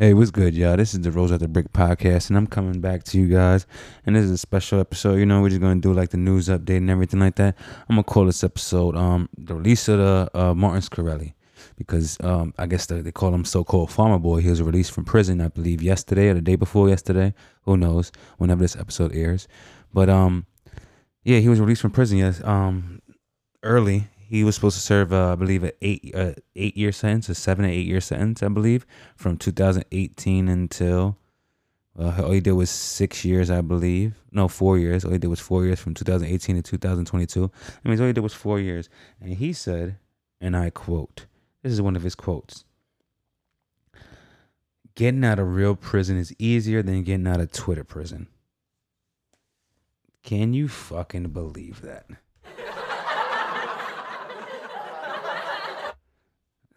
Hey, what's good, y'all? This is the Rose at the Brick podcast, and I'm coming back to you guys. And this is a special episode. You know, we're just gonna do like the news update and everything like that. I'm gonna call this episode um the release of the uh, Martin Shkreli because um I guess the, they call him so-called Farmer Boy. He was released from prison, I believe, yesterday or the day before yesterday. Who knows? Whenever this episode airs, but um yeah, he was released from prison yes um early he was supposed to serve, uh, I believe, an eight uh, eight year sentence, a seven or eight year sentence, I believe, from 2018 until uh, all he did was six years, I believe. No, four years. All he did was four years from 2018 to 2022. I mean, all he did was four years. And he said, and I quote, this is one of his quotes Getting out of real prison is easier than getting out of Twitter prison. Can you fucking believe that?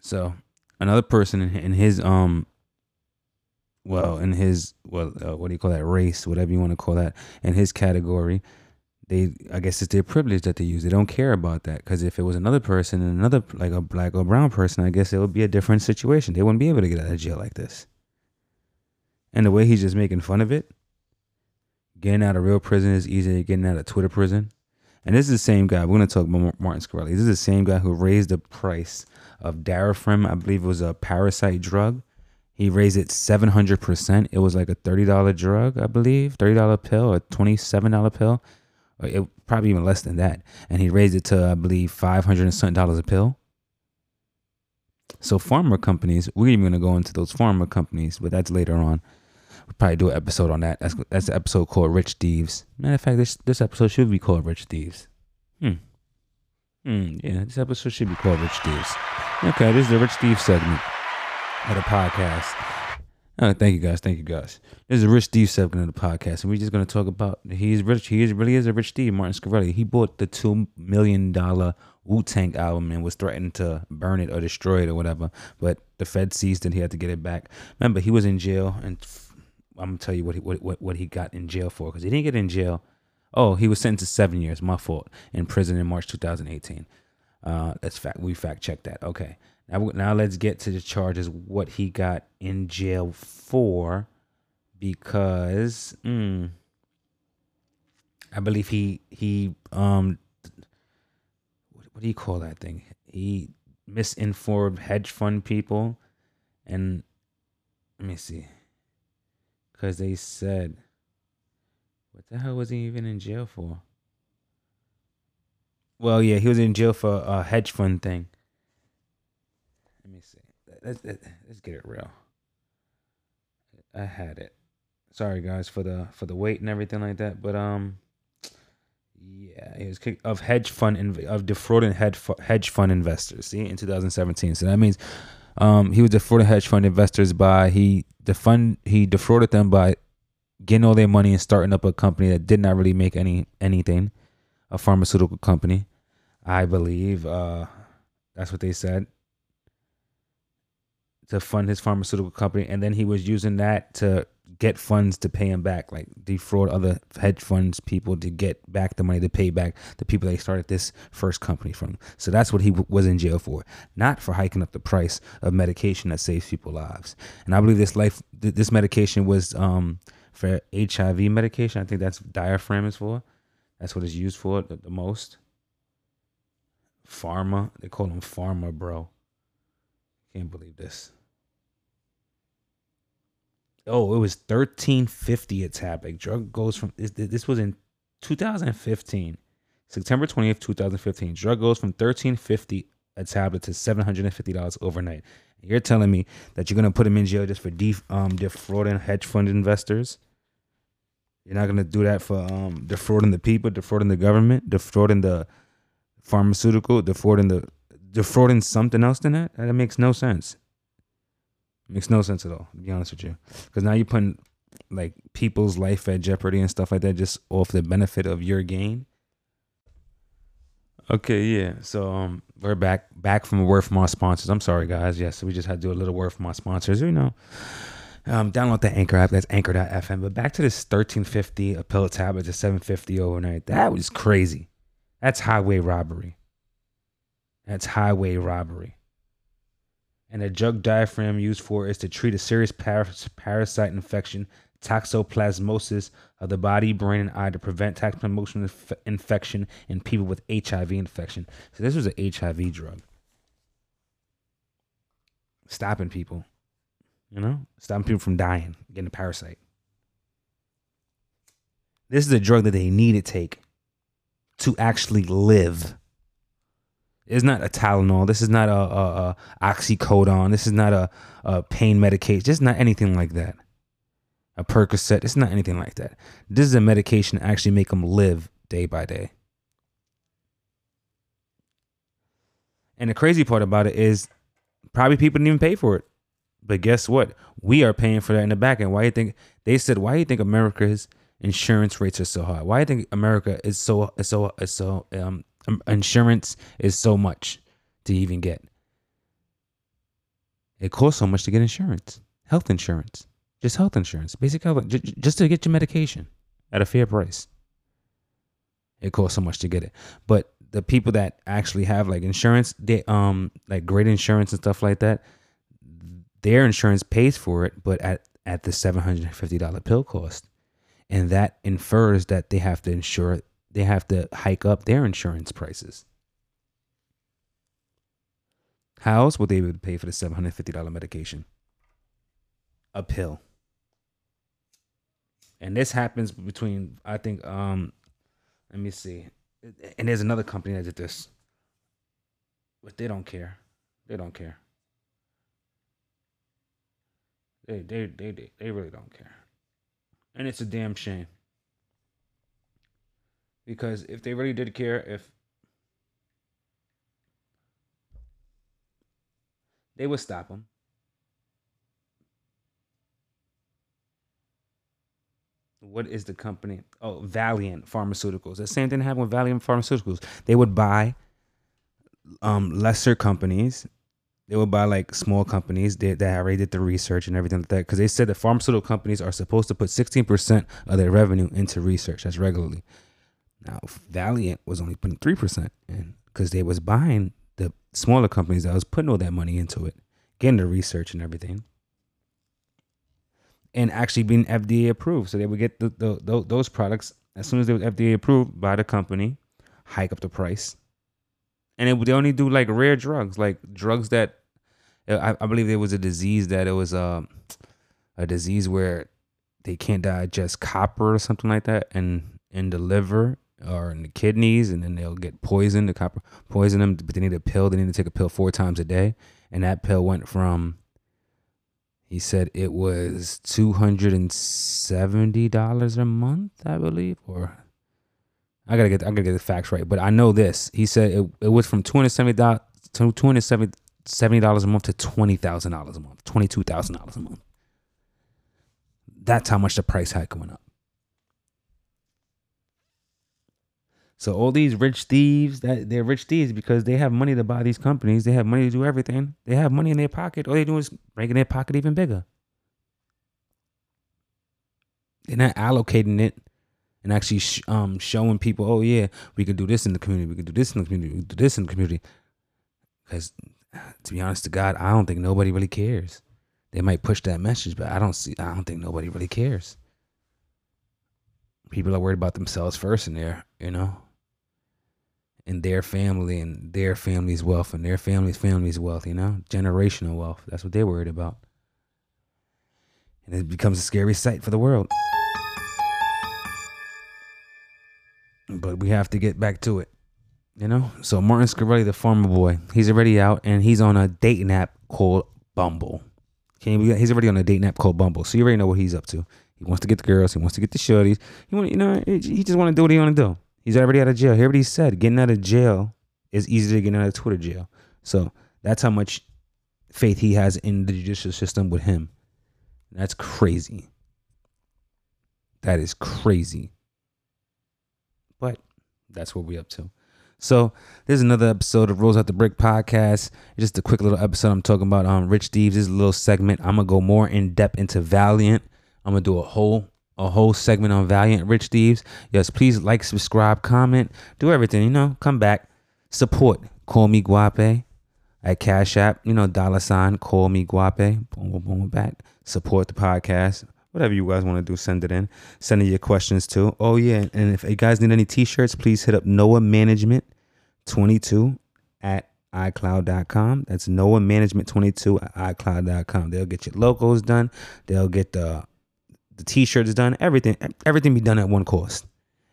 So another person in his um, well, in his well, uh, what do you call that race, whatever you want to call that, in his category, they I guess it's their privilege that they use. They don't care about that because if it was another person and another like a black or brown person, I guess it would be a different situation. They wouldn't be able to get out of jail like this. And the way he's just making fun of it, getting out of real prison is easier than getting out of Twitter prison. And this is the same guy. We're going to talk about Martin Shkreli. This is the same guy who raised the price of Daraprim. I believe it was a parasite drug. He raised it 700%. It was like a $30 drug, I believe, $30 pill, a $27 pill. It, probably even less than that. And he raised it to, I believe, 500 and something dollars a pill. So pharma companies, we're even going to go into those pharma companies, but that's later on. We'll probably do an episode on that. That's that's an episode called Rich Thieves. Matter of fact, this this episode should be called Rich Thieves. Hmm. Hmm. Yeah, this episode should be called Rich Thieves. Okay, this is the Rich Thieves segment of the podcast. Oh, thank you guys. Thank you guys. This is a Rich Steve segment of the podcast, and we're just going to talk about he's rich. He is, really is a rich Steve, Martin Shkreli. He bought the two million dollar Wu Tang album and was threatened to burn it or destroy it or whatever. But the Fed seized it. He had to get it back. Remember, he was in jail, and I'm gonna tell you what he what what, he got in jail for because he didn't get in jail. Oh, he was sentenced to seven years. My fault. In prison in March 2018. Uh, that's fact. We fact checked that. Okay. Now, now let's get to the charges. What he got in jail for, because mm, I believe he he um what, what do you call that thing? He misinformed hedge fund people, and let me see, because they said, what the hell was he even in jail for? Well, yeah, he was in jail for a hedge fund thing. Let me see. Let's, let's get it real. I had it. Sorry guys for the for the wait and everything like that, but um, yeah, he was kicked of hedge fund inv- of defrauding hedge hedge fund investors. See, in 2017. So that means um he was defrauding hedge fund investors by he the fund he defrauded them by getting all their money and starting up a company that did not really make any anything, a pharmaceutical company. I believe uh, that's what they said to fund his pharmaceutical company, and then he was using that to get funds to pay him back, like defraud other hedge funds people to get back the money to pay back the people they started this first company from. So that's what he w- was in jail for, not for hiking up the price of medication that saves people lives. And I believe this life, th- this medication was um, for HIV medication. I think that's Daraprim is for. That's what it's used for the, the most. Pharma. They call him Pharma, bro. Can't believe this. Oh, it was thirteen fifty a tablet. Drug goes from this, was in 2015, September 20th, 2015. Drug goes from 1350 a tablet to $750 overnight. You're telling me that you're gonna put him in jail just for def, um, defrauding hedge fund investors? You're not gonna do that for um, defrauding the people, defrauding the government, defrauding the pharmaceutical, defrauding the defrauding something else than that. That makes no sense. Makes no sense at all. To be honest with you, because now you're putting like people's life at jeopardy and stuff like that just off the benefit of your gain. Okay, yeah. So um, we're back back from a word from our sponsors. I'm sorry, guys. Yes, so we just had to do a little word from our sponsors. You know, um, download the Anchor app. That's Anchor.fm. But back to this 1350 a pill tablet to 750 overnight. That was crazy. That's highway robbery. That's highway robbery. And a drug Daraprim used for is to treat a serious paras- parasite infection, toxoplasmosis of the body, brain, and eye to prevent toxoplasmosis inf- infection in people with HIV infection. So this was an HIV drug. Stopping people, you know, stopping people from dying, getting a parasite. This is a drug that they need to take to actually live. It's not a Tylenol. This is not a, a, a oxycodone. This is not a, a pain medication. Just not anything like that. A Percocet. It's not anything like that. This is a medication to actually make them live day by day. And the crazy part about it is probably people didn't even pay for it. But guess what? We are paying for that in the back end. Why do you think they said why do you think America's insurance rates are so high? Why do you think America is so is so is so um insurance is so much to even get? It costs so much to get insurance. Health insurance. Just health insurance. Basic health just to get your medication at a fair price. It costs so much to get it. But the people that actually have like insurance, they um like great insurance and stuff like that, their insurance pays for it, but at at the seven hundred and fifty dollar pill cost, and that infers that they have to insure they have to hike up their insurance prices. How else would they be able to pay for the seven hundred fifty dollar medication? A pill. And this happens between I think um let me see. And there's another company that did this. But they don't care. They don't care. They they they they, they really don't care. And it's a damn shame. Because if they really did care, if they would stop them. What is the company? Oh, Valeant Pharmaceuticals. The same thing happened with Valeant Pharmaceuticals. They would buy um, lesser companies they would buy like small companies that, that already did the research and everything like that because they said that pharmaceutical companies are supposed to put 16% of their revenue into research that's regularly now Valeant was only putting 3% in because they was buying the smaller companies that was putting all that money into it getting the research and everything. And actually being fda approved so they would get the, the, the those products as soon as they were fda approved by the company hike up the price. And it, they only do like rare drugs, like drugs that uh, I, I believe there was a disease that it was a a disease where they can't digest copper or something like that, and in the liver or in the kidneys, and then they'll get poisoned. The copper poison them, but they need a pill. They need to take a pill four times a day, and that pill went from. He said it was two hundred and seventy dollars a month, I believe, or I gotta get I gotta get the facts right, but I know this. He said it, it was from two hundred seventy dollars to two hundred seventy dollars a month to twenty thousand dollars a month, twenty two thousand dollars a month. That's how much the price hike went up. So all these rich thieves, that they're rich thieves because they have money to buy these companies. They have money to do everything. They have money in their pocket. All they do is making their pocket even bigger. They're not allocating it and actually sh- um, showing people, oh yeah, we can do this in the community, we can do this in the community, we can do this in the community. Because to be honest to God, I don't think nobody really cares. They might push that message, but I don't see. I don't think nobody really cares. People are worried about themselves first, and their you know, and their family and their family's wealth and their family's family's wealth. You know, generational wealth. That's what they're worried about, and it becomes a scary sight for the world. but we have to get back to it. You know? So Martin Shkreli, the farmer boy, he's already out and he's on a dating app called Bumble. Okay, he's already on a dating app called Bumble. So you already know what he's up to. He wants to get the girls, he wants to get the shorties. He want, you know, he just want to do what he want to do. He's already out of jail. Hear what he said. Getting out of jail is easier than getting out of Twitter jail. So that's how much faith he has in the judicial system with him. That's crazy. That is crazy. But that's what we're up to. So there's another episode of Rules at the Brick podcast. Just a quick little episode. I'm talking about um Rich Thieves. This is a little segment. I'm gonna go more in depth into Valeant. I'm gonna do a whole a whole segment on Valeant Rich Thieves. Yes, please like, subscribe, comment, do everything. You know, come back, support. Call me Guape. at Cash App, you know, dollar sign, call me Guape, boom, boom, boom, back. Support the podcast. Whatever you guys want to do, send it in. Send in your questions too. Oh, yeah. And if you guys need any t shirts, please hit up Noah Management 22 at iCloud.com. That's Noah Management 22 at iCloud.com. They'll get your logos done. They'll get the the t-shirts done. Everything everything be done at one cost.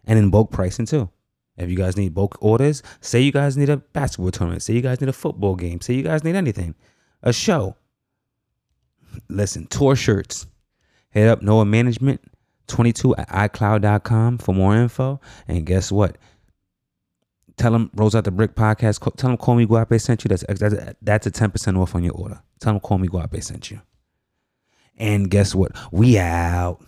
And in bulk pricing too. If you guys need bulk orders, say you guys need a basketball tournament, say you guys need a football game, say you guys need anything, a show. Listen, tour shirts. Hit up Noah Management 22 at iCloud.com for more info. And guess what? Tell them Rose Out the Brick podcast. Tell them Call Me Guape sent you. That's that's a 10% off on your order. Tell them Call Me Guape sent you. And guess what? We out.